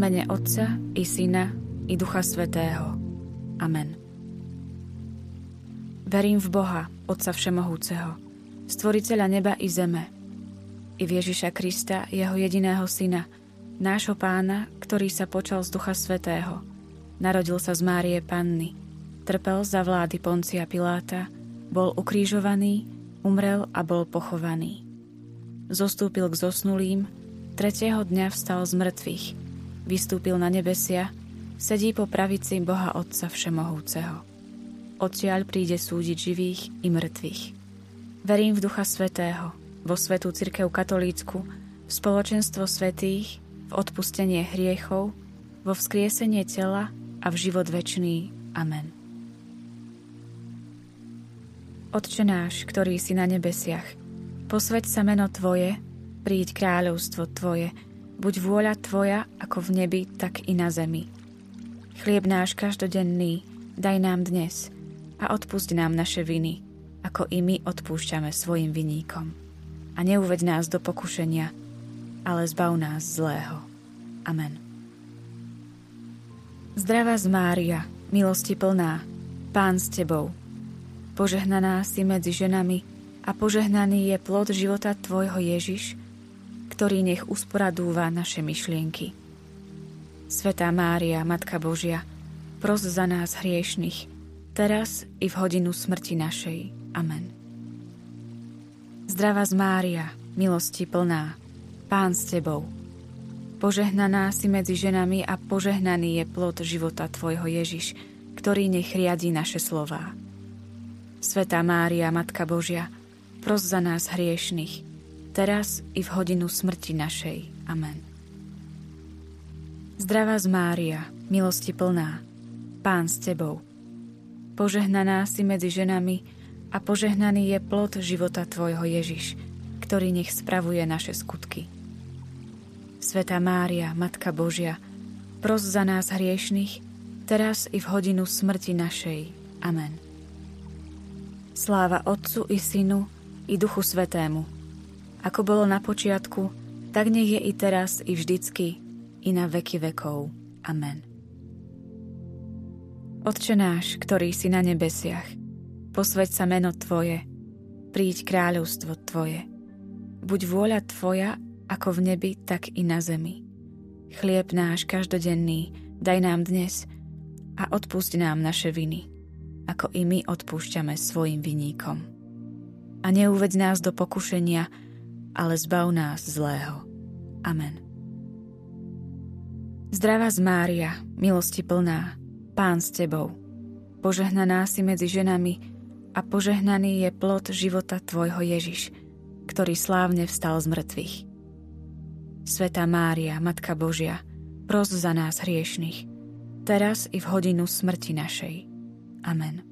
Mene Otca i Syna i Ducha Svetého. Amen. Verím v Boha, Otca Všemohúceho, Stvoriteľa neba i zeme, i v Ježiša Krista, Jeho jediného Syna, nášho Pána, ktorý sa počal z Ducha Svetého. Narodil sa z Márie Panny, trpel za vlády Poncia Piláta, bol ukrížovaný, umrel a bol pochovaný. Zostúpil k zosnulým, tretieho dňa vstal z mŕtvych, vystúpil na nebesia, sedí po pravici Boha Otca Všemohúceho. Odtiaľ príde súdiť živých i mŕtvych. Verím v Ducha Svetého, vo Svetú Cirkev Katolícku, v spoločenstvo svetých, v odpustenie hriechov, vo vzkriesenie tela a v život večný. Amen. Otče náš, ktorý si na nebesiach, posveď sa meno Tvoje, príď kráľovstvo Tvoje, buď vôľa Tvoja ako v nebi, tak i na zemi. Chlieb náš každodenný daj nám dnes a odpusť nám naše viny, ako i my odpúšťame svojim viníkom. A neuved nás do pokušenia, ale zbav nás zlého. Amen. Zdravá z Mária, milosti plná, Pán s Tebou. Požehnaná si medzi ženami a požehnaný je plod života Tvojho Ježiš, ktorý nech usporadúva naše myšlienky. Svetá Mária, Matka Božia, pros za nás hriešných, teraz i v hodinu smrti našej. Amen. Zdravá z Mária, milosti plná, Pán s Tebou. Požehnaná si medzi ženami a požehnaný je plod života Tvojho Ježiš, ktorý nech riadi naše slová. Svetá Mária, Matka Božia, pros za nás hriešných, teraz i v hodinu smrti našej. Amen. Zdravá z Mária, milosti plná, Pán s Tebou. Požehnaná si medzi ženami a požehnaný je plod života Tvojho Ježiš, ktorý nech spravuje naše skutky. Sveta Mária, Matka Božia, pros za nás hriešných, teraz i v hodinu smrti našej. Amen. Sláva Otcu i Synu i Duchu Svetému, ako bolo na počiatku, tak nech je i teraz, i vždycky, i na veky vekov. Amen. Otče náš, ktorý si na nebesiach, posveď sa meno Tvoje, príď kráľovstvo Tvoje. Buď vôľa Tvoja, ako v nebi, tak i na zemi. Chlieb náš každodenný daj nám dnes a odpusť nám naše viny, ako i my odpúšťame svojim viníkom. A neuved nás do pokušenia, ale zbav nás zlého. Amen. Zdravá z Mária, milosti plná, Pán s Tebou, požehnaná si medzi ženami a požehnaný je plod života Tvojho Ježiš, ktorý slávne vstal z mŕtvych. Sveta Mária, Matka Božia, pros za nás hriešných, teraz i v hodinu smrti našej. Amen.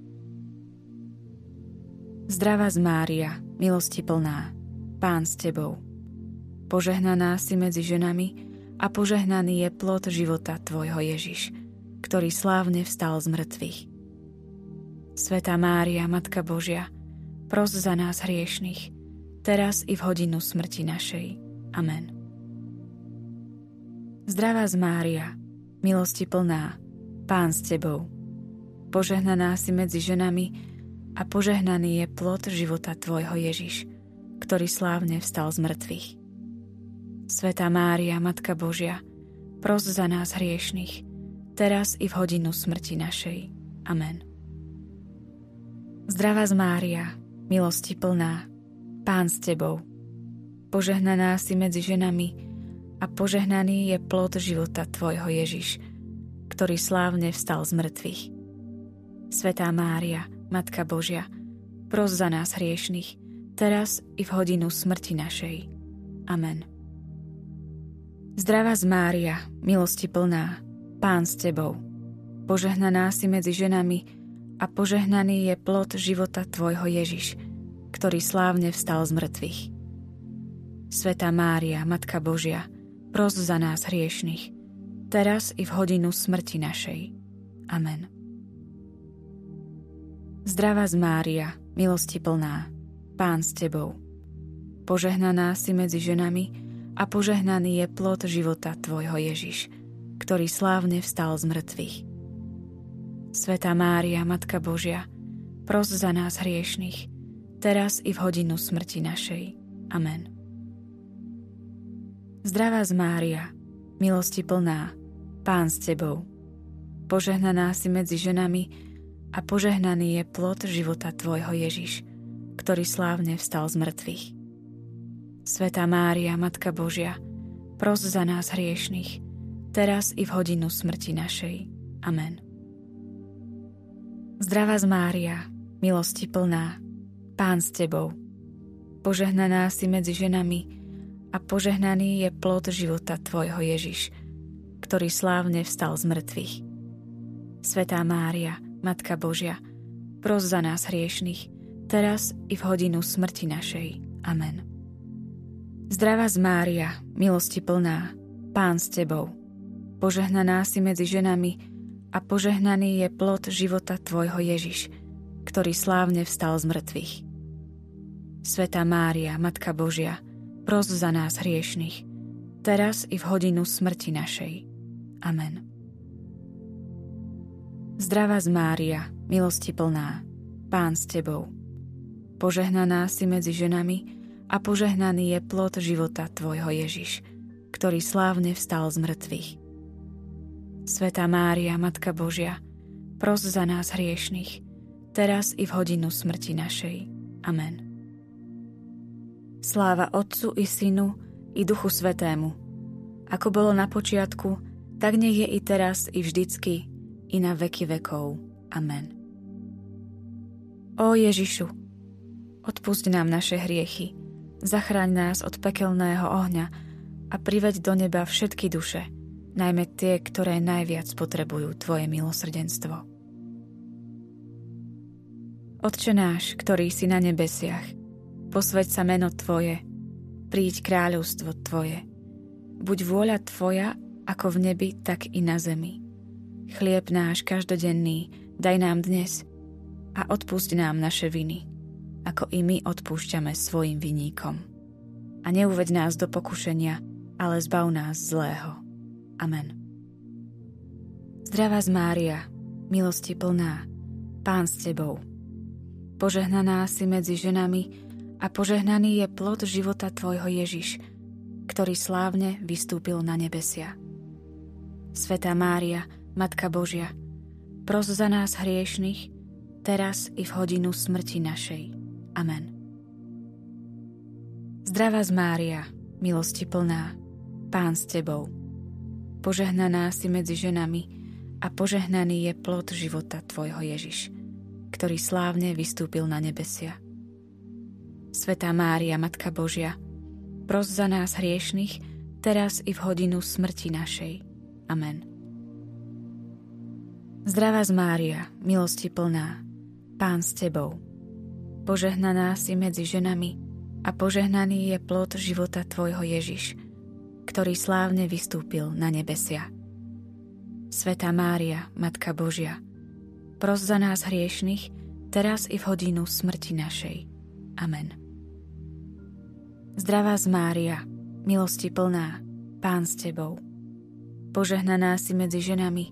Zdravá z Mária, milosti plná, Pán s tebou. Požehnaná si medzi ženami a požehnaný je plod života tvojho Ježiš, ktorý slávne vstal z mŕtvych. Sveta Mária, Matka Božia, pros za nás hriešných, teraz i v hodinu smrti našej. Amen. Zdravá z Mária, milosti plná, Pán s Tebou. Požehnaná si medzi ženami a požehnaný je plod života Tvojho Ježiš, ktorý slávne vstal z mŕtvych. Sveta Mária, Matka Božia, pros za nás hriešných, teraz i v hodinu smrti našej. Amen. Zdravá z Mária, milosti plná, Pán s Tebou, požehnaná si medzi ženami a požehnaný je plod života Tvojho Ježiš, ktorý slávne vstal z mŕtvych. Svetá Mária, Matka Božia, pros za nás hriešných, teraz i v hodinu smrti našej. Amen. Zdravá z Mária, milosti plná, Pán s Tebou, požehnaná si medzi ženami a požehnaný je plod života Tvojho Ježiš, ktorý slávne vstal z mŕtvych. Sveta Mária, Matka Božia, pros za nás hriešných, teraz i v hodinu smrti našej. Amen. Zdravá z Mária, milosti plná, Pán s tebou. Požehnaná si medzi ženami a požehnaný je plod života tvojho Ježiš, ktorý slávne vstal z mŕtvych. Sveta Mária, Matka Božia, pros za nás hriešných, teraz i v hodinu smrti našej. Amen. Zdravá z Mária, milosti plná, Pán s Tebou, požehnaná si medzi ženami a požehnaný je plod života Tvojho Ježiš, ktorý slávne vstal z mŕtvych. Sveta Mária, Matka Božia, pros za nás hriešných, teraz i v hodinu smrti našej. Amen. Zdravá z Mária, milosti plná, Pán s Tebou, požehnaná si medzi ženami a požehnaný je plod života Tvojho Ježiš, ktorý slávne vstal z mŕtvych. Svetá Mária, Matka Božia, pros za nás hriešných, teraz i v hodinu smrti našej. Amen. Zdravá z Mária, milosti plná, Pán s Tebou, požehnaná si medzi ženami a požehnaný je plod života Tvojho Ježiš, ktorý slávne vstal z mŕtvych. Svetá Mária, Matka Božia, pros za nás hriešných, teraz i v hodinu smrti našej. Amen. Zdravá z Mária, milosti plná, Pán s Tebou. Požehnaná si medzi ženami a požehnaný je plod života Tvojho Ježiš, ktorý slávne vstal z mŕtvych. Sveta Mária, Matka Božia, pros za nás hriešných, teraz i v hodinu smrti našej. Amen. Sláva Otcu i Synu i Duchu Svetému, ako bolo na počiatku, tak nech je i teraz, i vždycky, i na veky vekov. Amen. Ó Ježišu, odpusť nám naše hriechy, zachráň nás od pekelného ohňa a priveď do neba všetky duše, najmä tie, ktoré najviac potrebujú Tvoje milosrdenstvo. Otče náš, ktorý si na nebesiach, posveď sa meno Tvoje, príď kráľovstvo Tvoje. Buď vôľa Tvoja, ako v nebi, tak i na zemi. Chlieb náš každodenný daj nám dnes a odpusť nám naše viny, ako i my odpúšťame svojim viníkom. A neuved nás do pokušenia, ale zbav nás zlého. Amen. Zdravá z Mária, milosti plná, Pán s Tebou. Požehnaná si medzi ženami a požehnaný je plod života Tvojho Ježiš, ktorý slávne vystúpil na nebesia. Svetá Mária, Matka Božia, pros za nás hriešných, teraz i v hodinu smrti našej. Amen. Zdravá z Mária, milosti plná, Pán s Tebou. Požehnaná si medzi ženami a požehnaný je plod života Tvojho Ježiš, ktorý slávne vystúpil na nebesia. Svetá Mária, Matka Božia, pros za nás hriešných, teraz i v hodinu smrti našej. Amen. Zdravá z Mária, milosti plná, Pán s Tebou. Požehnaná si medzi ženami a požehnaný je plod života Tvojho Ježiš, ktorý slávne vystúpil na nebesia. Svetá Mária, Matka Božia, pros za nás hriešných, teraz i v hodinu smrti našej. Amen. Zdravá z Mária, milosti plná, Pán s Tebou. Požehnaná si medzi ženami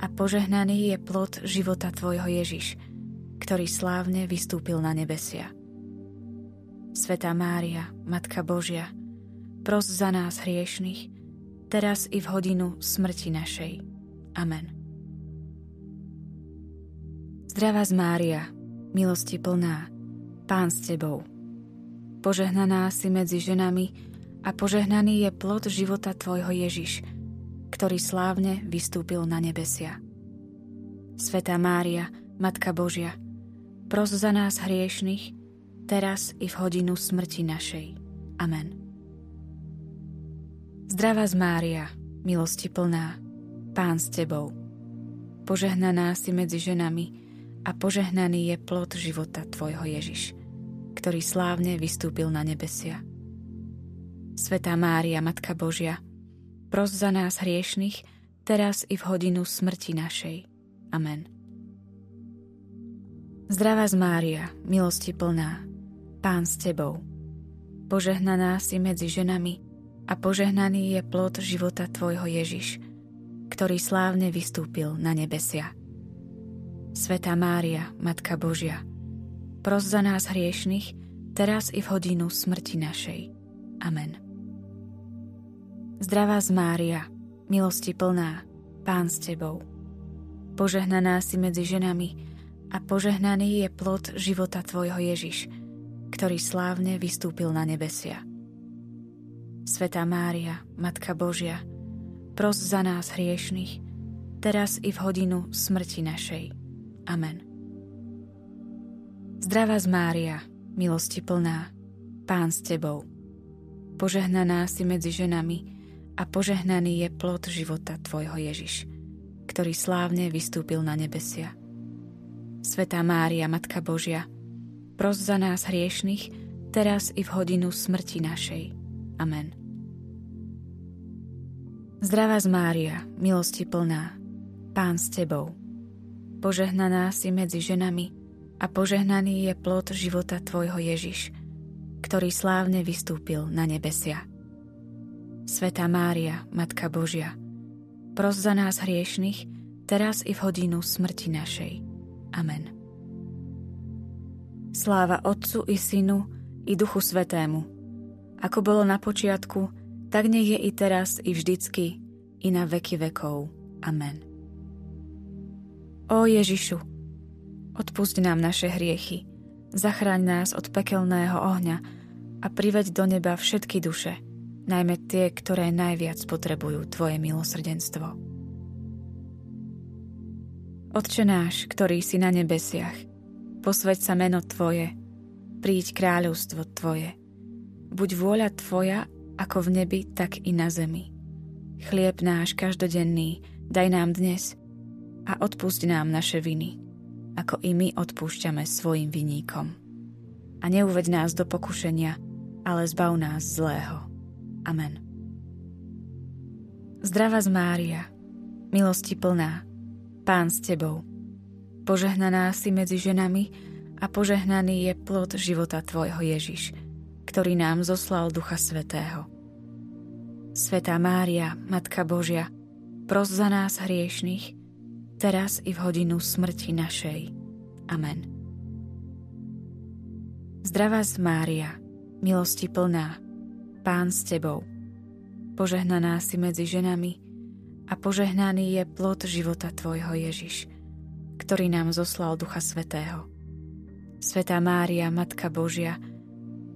a požehnaný je plod života Tvojho Ježiš, ktorý slávne vystúpil na nebesia. Svetá Mária, Matka Božia, pros za nás hriešných, teraz i v hodinu smrti našej. Amen. Zdravá z Mária, milosti plná, Pán s Tebou Požehnaná si medzi ženami a požehnaný je plod života Tvojho Ježiš, ktorý slávne vystúpil na nebesia. Svetá Mária, Matka Božia, pros za nás hriešných, teraz i v hodinu smrti našej. Amen. Zdravá z Mária, milosti plná, Pán s Tebou. Požehnaná si medzi ženami a požehnaný je plod života Tvojho Ježiš ktorý slávne vystúpil na nebesia. Svetá Mária, Matka Božia, pros za nás hriešných, teraz i v hodinu smrti našej. Amen. Zdravá z Mária, milosti plná, Pán s Tebou. Požehnaná si medzi ženami a požehnaný je plod života Tvojho Ježiš, ktorý slávne vystúpil na nebesia. Svetá Mária, Matka Božia, pros za nás hriešných, teraz i v hodinu smrti našej. Amen. Zdravá z Mária, milosti plná, Pán s Tebou. Požehnaná si medzi ženami a požehnaný je plod života Tvojho Ježiš, ktorý slávne vystúpil na nebesia. Svetá Mária, Matka Božia, pros za nás hriešných, teraz i v hodinu smrti našej. Amen. Zdravá z Mária, milosti plná, Pán s Tebou. Požehnaná si medzi ženami a požehnaný je plod života Tvojho Ježiš, ktorý slávne vystúpil na nebesia. Svetá Mária, Matka Božia, pros za nás hriešných, teraz i v hodinu smrti našej. Amen. Zdravá z Mária, milosti plná, Pán s Tebou. Požehnaná si medzi ženami a požehnaný je plod života Tvojho Ježiš, ktorý slávne vystúpil na nebesia. Svetá Mária, Matka Božia, pros za nás hriešných, teraz i v hodinu smrti našej. Amen. Sláva Otcu i Synu i Duchu Svetému, ako bolo na počiatku, tak nech je i teraz, i vždycky, i na veky vekov. Amen. Ó Ježišu, odpusť nám naše hriechy, zachráň nás od pekelného ohňa a priveď do neba všetky duše, najmä tie, ktoré najviac potrebujú Tvoje milosrdenstvo. Otče náš, ktorý si na nebesiach, posveď sa meno Tvoje, príď kráľovstvo Tvoje. Buď vôľa Tvoja ako v nebi, tak i na zemi. Chlieb náš každodenný daj nám dnes a odpusť nám naše viny, ako i my odpúšťame svojim viníkom. A neuveď nás do pokušenia, ale zbav nás zlého. Amen. Zdrava z Mária, milosti plná, Pán s Tebou. Požehnaná si medzi ženami a požehnaný je plod života Tvojho Ježiš – ktorý nám zoslal Ducha Svetého. Svetá Mária, Matka Božia, pros za nás hriešných, teraz i v hodinu smrti našej. Amen. Zdravá z Mária, milosti plná, Pán s Tebou, požehnaná si medzi ženami a požehnaný je plod života Tvojho Ježiš, ktorý nám zoslal Ducha Svetého. Svetá Mária, Matka Božia,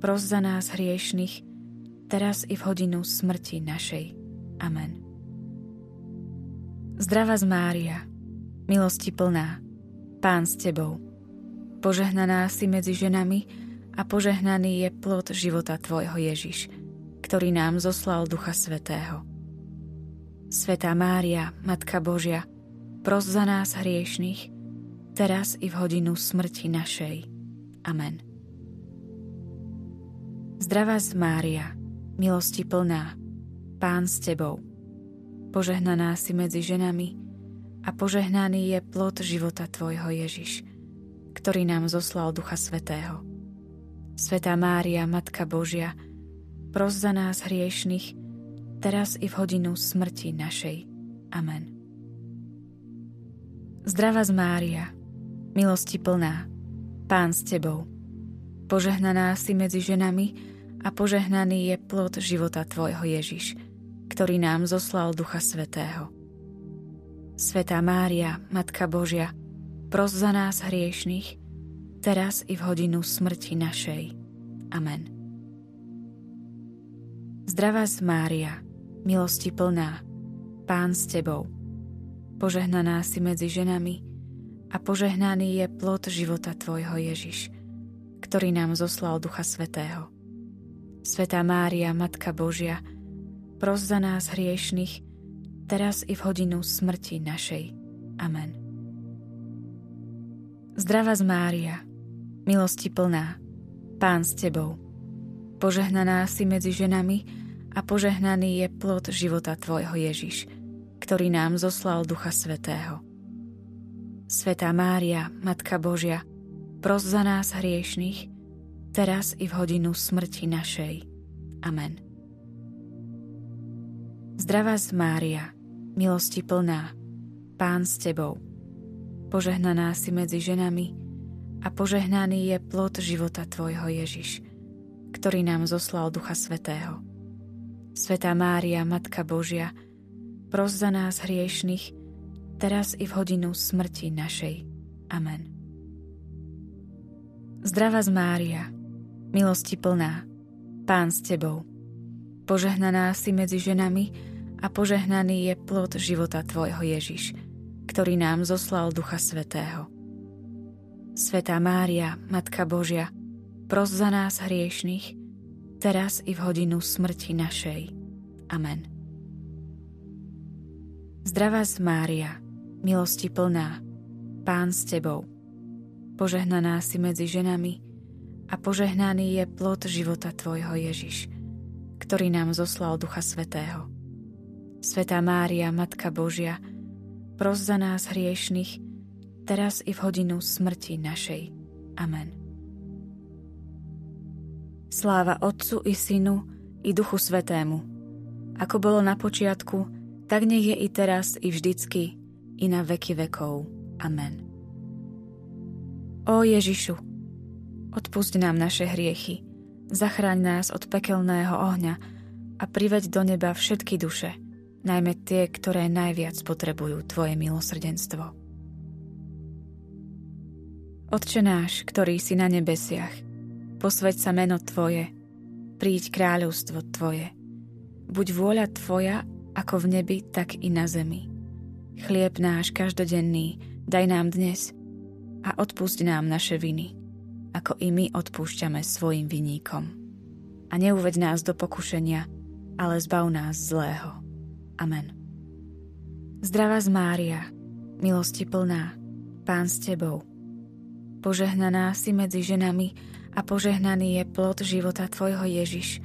pros za nás hriešných, teraz i v hodinu smrti našej. Amen. Zdravá z Mária, milosti plná, Pán s Tebou, požehnaná si medzi ženami a požehnaný je plod života Tvojho Ježiš, ktorý nám zoslal Ducha Svetého. Svetá Mária, Matka Božia, pros za nás hriešných, teraz i v hodinu smrti našej. Amen. Zdravá z Mária, milosti plná, Pán s Tebou. Požehnaná si medzi ženami a požehnaný je plod života Tvojho Ježiš, ktorý nám zoslal Ducha Svetého. Svetá Mária, Matka Božia, pros za nás hriešných, teraz i v hodinu smrti našej. Amen. Zdravá z Mária, milosti plná, Pán s Tebou. Požehnaná si medzi ženami a požehnaný je plod života Tvojho Ježiš, ktorý nám zoslal Ducha Svetého. Svetá Mária, Matka Božia, pros za nás hriešných, teraz i v hodinu smrti našej. Amen. Zdravá z Mária, milosti plná, Pán s Tebou, požehnaná si medzi ženami a požehnaný je plod života Tvojho Ježiš, ktorý nám zoslal Ducha Svetého. Svetá Mária, Matka Božia, pros za nás hriešných, teraz i v hodinu smrti našej. Amen. Zdravá z Mária, milosti plná, Pán s Tebou, požehnaná si medzi ženami a požehnaný je plod života Tvojho Ježiš, ktorý nám zoslal Ducha Svetého. Svetá Mária, Matka Božia, pros za nás hriešných, teraz i v hodinu smrti našej. Amen. Zdravá z Mária, milosti plná, Pán s Tebou. Požehnaná si medzi ženami a požehnaný je plod života Tvojho Ježiš, ktorý nám zoslal Ducha Svetého. Svetá Mária, Matka Božia, pros za nás hriešných, teraz i v hodinu smrti našej. Amen. Zdravá z Mária, milosti plná, Pán s Tebou. Požehnaná si medzi ženami a požehnaný je plod života Tvojho Ježiš, ktorý nám zoslal Ducha Svetého. Svetá Mária, Matka Božia, pros za nás hriešných, teraz i v hodinu smrti našej. Amen. Zdravá z Mária, milosti plná, Pán s Tebou, požehnaná si medzi ženami a požehnaný je plod života Tvojho Ježiš, ktorý nám zoslal Ducha Svetého. Svetá Mária, Matka Božia, pros za nás hriešných, teraz i v hodinu smrti našej. Amen. Sláva Otcu i Synu i Duchu Svetému, ako bolo na počiatku, tak nech je i teraz, i vždycky, i na veky vekov. Amen. Ó Ježišu, odpusť nám naše hriechy, zachráň nás od pekelného ohňa a priveď do neba všetky duše – najmä tie, ktoré najviac potrebujú Tvoje milosrdenstvo. Otče náš, ktorý si na nebesiach, posveď sa meno Tvoje, príď kráľovstvo Tvoje. Buď vôľa Tvoja, ako v nebi, tak i na zemi. Chlieb náš každodenný daj nám dnes a odpusť nám naše viny, ako i my odpúšťame svojim viníkom. A neuved nás do pokušenia, ale zbav nás zlého. Amen. Zdravá z Mária, milosti plná, Pán s Tebou. Požehnaná si medzi ženami a požehnaný je plod života Tvojho Ježiš,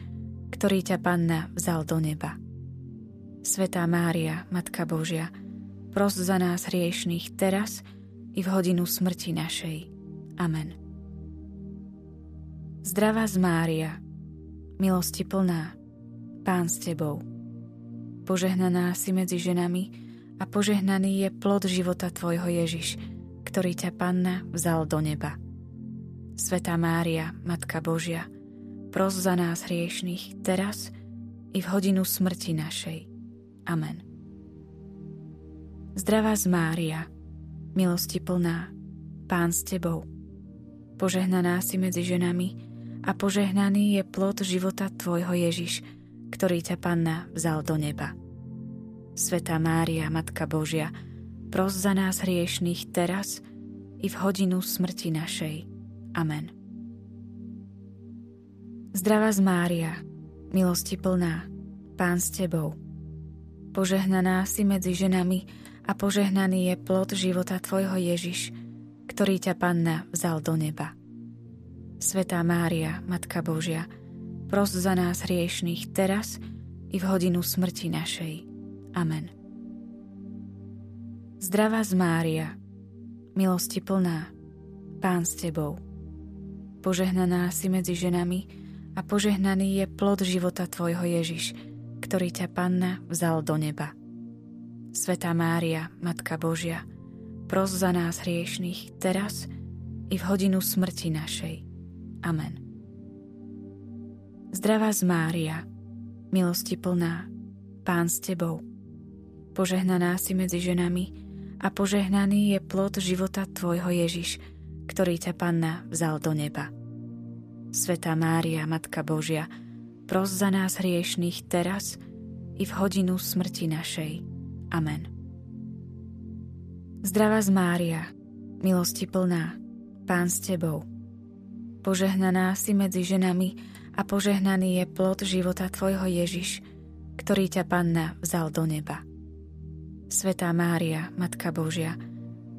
ktorý ťa Panna vzal do neba. Svetá Mária, Matka Božia, pros za nás hriešných teraz i v hodinu smrti našej. Amen. Zdravá z Mária, milosti plná, Pán s Tebou požehnaná si medzi ženami a požehnaný je plod života Tvojho Ježiš, ktorý ťa Panna vzal do neba. Svetá Mária, Matka Božia, pros za nás hriešných teraz i v hodinu smrti našej. Amen. Zdravá z Mária, milosti plná, Pán s Tebou, požehnaná si medzi ženami a požehnaný je plod života Tvojho Ježiš, ktorý ťa Panna vzal do neba. Svetá Mária, Matka Božia, pros za nás hriešných teraz i v hodinu smrti našej. Amen. Zdravá z Mária, milosti plná, Pán s Tebou. Požehnaná si medzi ženami a požehnaný je plod života Tvojho Ježiš, ktorý ťa Panna vzal do neba. Svetá Mária, Matka Božia, pros za nás hriešných teraz i v hodinu smrti našej. Amen. Zdravá z Mária, milosti plná, Pán s Tebou. Požehnaná si medzi ženami a požehnaný je plod života Tvojho Ježiš, ktorý ťa Panna vzal do neba. Svetá Mária, Matka Božia, pros za nás hriešných teraz i v hodinu smrti našej. Amen. Zdravá z Mária, milosti plná, Pán s Tebou. Požehnaná si medzi ženami a požehnaný je plod života Tvojho Ježiš, ktorý ťa Panna vzal do neba. Svetá Mária, Matka Božia, pros za nás hriešných teraz i v hodinu smrti našej. Amen. Zdravá z Mária, milosti plná, Pán s Tebou. Požehnaná si medzi ženami a požehnaný je plod života Tvojho Ježiš, ktorý ťa Panna vzal do neba. Svetá Mária, Matka Božia,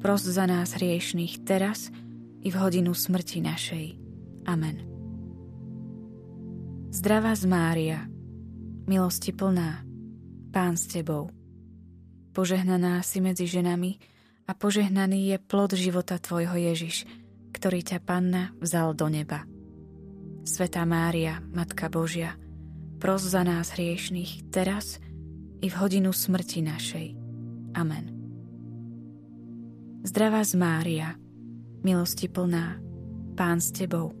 pros za nás hriešných teraz i v hodinu smrti našej. Amen. Zdravá z Mária, milosti plná, Pán s Tebou. Požehnaná si medzi ženami a požehnaný je plod života Tvojho Ježiš, ktorý ťa Panna vzal do neba. Svetá Mária, Matka Božia, pros za nás hriešných teraz i v hodinu smrti našej. Amen. Zdravá z Mária, milosti plná, Pán s Tebou.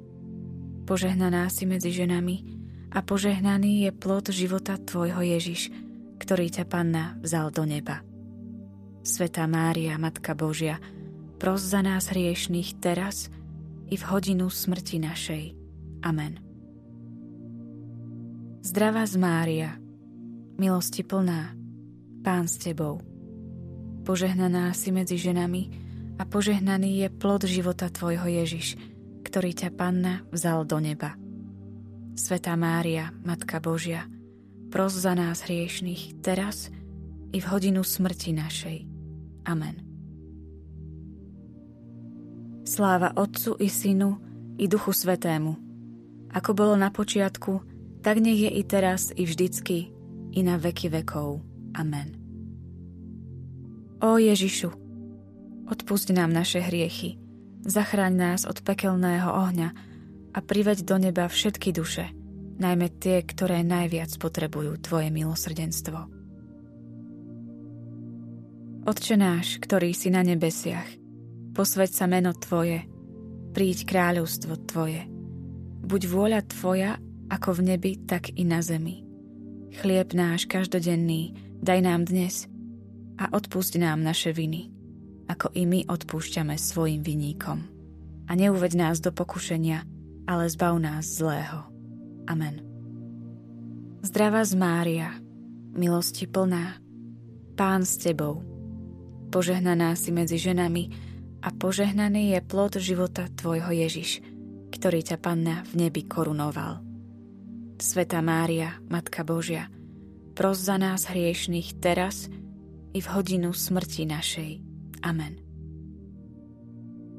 Požehnaná si medzi ženami a požehnaný je plod života Tvojho Ježiš, ktorý ťa Panna vzal do neba. Svetá Mária, Matka Božia, pros za nás hriešných teraz i v hodinu smrti našej. Amen. Zdravá z Mária, milosti plná, Pán s Tebou. Požehnaná si medzi ženami a požehnaný je plod života Tvojho Ježiš, ktorý ťa Panna vzal do neba. Svetá Mária, Matka Božia, pros za nás hriešných teraz i v hodinu smrti našej. Amen. Sláva Otcu i Synu i Duchu Svetému, ako bolo na počiatku, tak nech je i teraz, i vždycky, i na veky vekov. Amen. Ó Ježišu, odpusť nám naše hriechy, zachráň nás od pekelného ohňa a priveď do neba všetky duše, najmä tie, ktoré najviac potrebujú Tvoje milosrdenstvo. Otče náš, ktorý si na nebesiach, posveď sa meno Tvoje, príď kráľovstvo Tvoje. Buď vôľa Tvoja ako v nebi, tak i na zemi. Chlieb náš každodenný daj nám dnes a odpusť nám naše viny, ako i my odpúšťame svojim viníkom. A neuved nás do pokušenia, ale zbav nás zlého. Amen. Zdravá z Mária, milosti plná, Pán s Tebou, požehnaná si medzi ženami a požehnaný je plod života Tvojho Ježiš, ktorý ťa Panna v nebi korunoval. Sveta Mária, Matka Božia, pros za nás hriešných teraz i v hodinu smrti našej. Amen.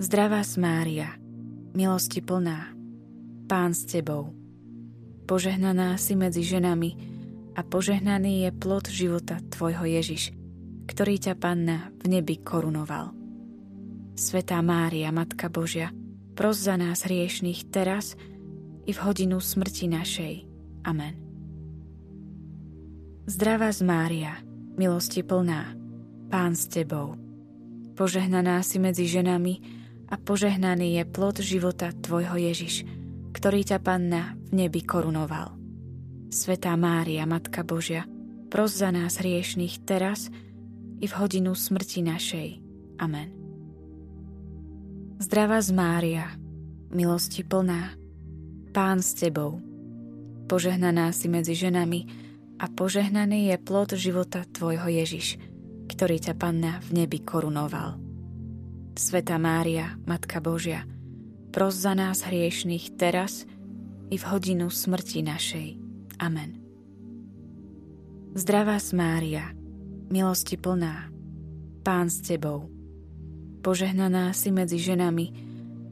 Zdravá Mária, milosti plná, Pán s Tebou, požehnaná si medzi ženami a požehnaný je plod života Tvojho Ježiš, ktorý ťa Panna v nebi korunoval. Svetá Mária, Matka Božia, pros za nás hriešných teraz i v hodinu smrti našej. Amen. Zdravá z Mária, milosti plná, Pán s Tebou. Požehnaná si medzi ženami a požehnaný je plod života Tvojho Ježiš, ktorý ťa Panna v nebi korunoval. Svetá Mária, Matka Božia, pros za nás hriešných teraz i v hodinu smrti našej. Amen. Zdravá z Mária, milosti plná, Pán s Tebou. Požehnaná si medzi ženami a požehnaný je plod života Tvojho Ježiš, ktorý ťa Panna v nebi korunoval. Sveta Mária, Matka Božia, pros za nás hriešných teraz i v hodinu smrti našej. Amen. Zdravá Mária, milosti plná, Pán s Tebou, požehnaná si medzi ženami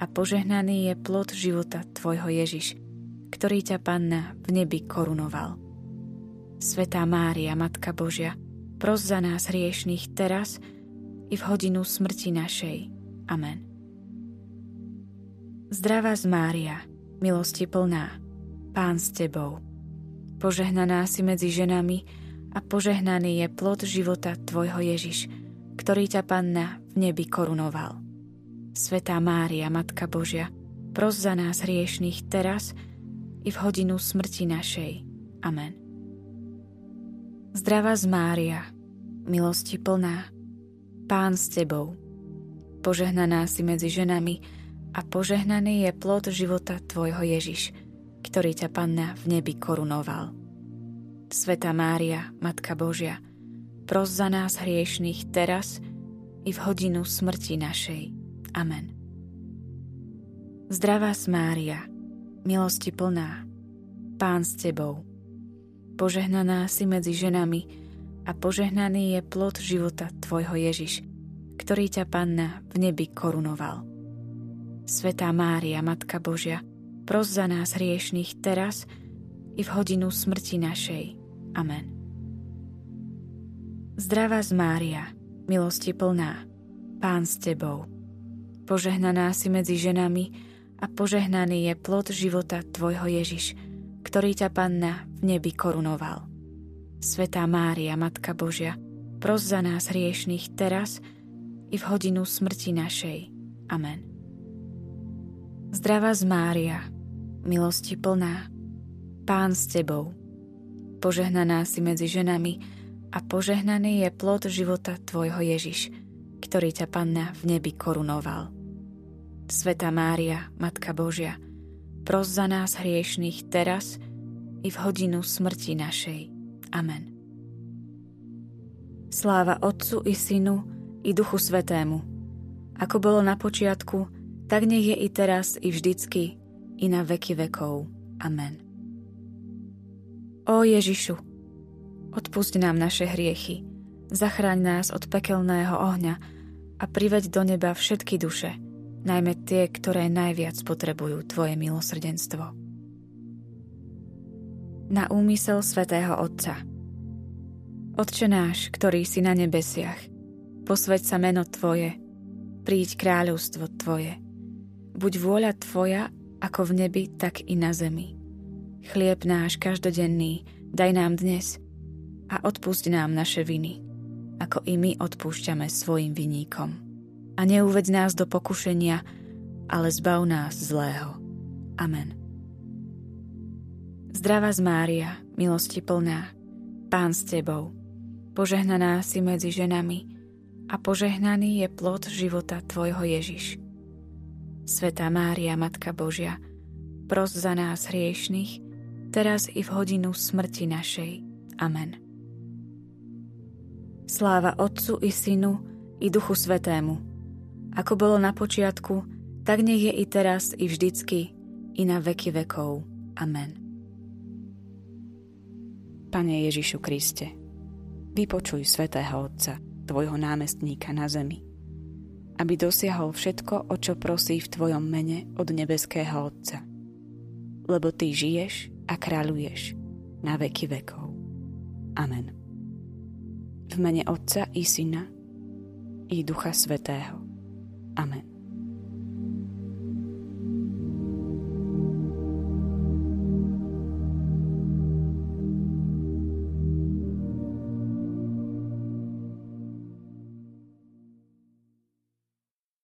a požehnaný je plod života Tvojho Ježiš, ktorý ťa Panna v nebi korunoval. Svetá Mária, Matka Božia, pros za nás hriešných teraz i v hodinu smrti našej. Amen. Zdravá z Mária, milosti plná, Pán s Tebou. Požehnaná si medzi ženami a požehnaný je plod života Tvojho Ježiš, ktorý ťa Panna v nebi korunoval. Svetá Mária, Matka Božia, pros za nás hriešných teraz i v hodinu smrti našej. Amen. Zdravá z Mária, milosti plná, Pán s Tebou. Požehnaná si medzi ženami a požehnaný je plod života Tvojho Ježiš, ktorý ťa Panna v nebi korunoval. Sveta Mária, Matka Božia, pros za nás hriešných teraz i v hodinu smrti našej. Amen. Zdravá Mária, milosti plná, Pán s Tebou Požehnaná si medzi ženami a požehnaný je plod života Tvojho Ježiš, ktorý ťa Panna v nebi korunoval. Svetá Mária, Matka Božia, pros za nás hriešných teraz i v hodinu smrti našej. Amen. Zdravá z Mária, milosti plná, Pán s Tebou. Požehnaná si medzi ženami a požehnaný je plod života Tvojho Ježiš, ktorý ťa Panna v nebi korunoval. Svetá Mária, Matka Božia, pros za nás hriešných teraz i v hodinu smrti našej. Amen. Zdravá z Mária, milosti plná, Pán s Tebou, požehnaná si medzi ženami a požehnaný je plod života Tvojho Ježiš, ktorý ťa Panna v nebi korunoval. Sveta Mária, Matka Božia, pros za nás hriešných teraz i v hodinu smrti našej. Amen. Sláva Otcu i Synu i Duchu Svetému, ako bolo na počiatku, tak nech je i teraz, i vždycky, i na veky vekov. Amen. Ó Ježišu, odpusť nám naše hriechy, zachráň nás od pekelného ohňa a priveď do neba všetky duše, najmä tie, ktoré najviac potrebujú Tvoje milosrdenstvo. Na úmysel svätého Otca Otče náš, ktorý si na nebesiach, posveď sa meno Tvoje, príď kráľovstvo Tvoje, Buď vôľa Tvoja ako v nebi, tak i na zemi. Chlieb náš každodenný daj nám dnes a odpusť nám naše viny, ako i my odpúšťame svojim viníkom. A neuved nás do pokušenia, ale zbav nás zlého. Amen. Zdravá z Mária, milosti plná, Pán s Tebou, požehnaná si medzi ženami a požehnaný je plod života Tvojho Ježiš. Svetá Mária, Matka Božia, pros za nás hriešných, teraz i v hodinu smrti našej. Amen. Sláva Otcu i Synu i Duchu Svetému, ako bolo na počiatku, tak nech je i teraz i vždycky, i na veky vekov. Amen. Pane Ježišu Kriste, vypočuj Svetého Otca, Tvojho námestníka na zemi – aby dosiahol všetko, o čo prosí v Tvojom mene od nebeského Otca. Lebo Ty žiješ a kráľuješ na veky vekov. Amen. V mene Otca i Syna i Ducha Svetého. Amen.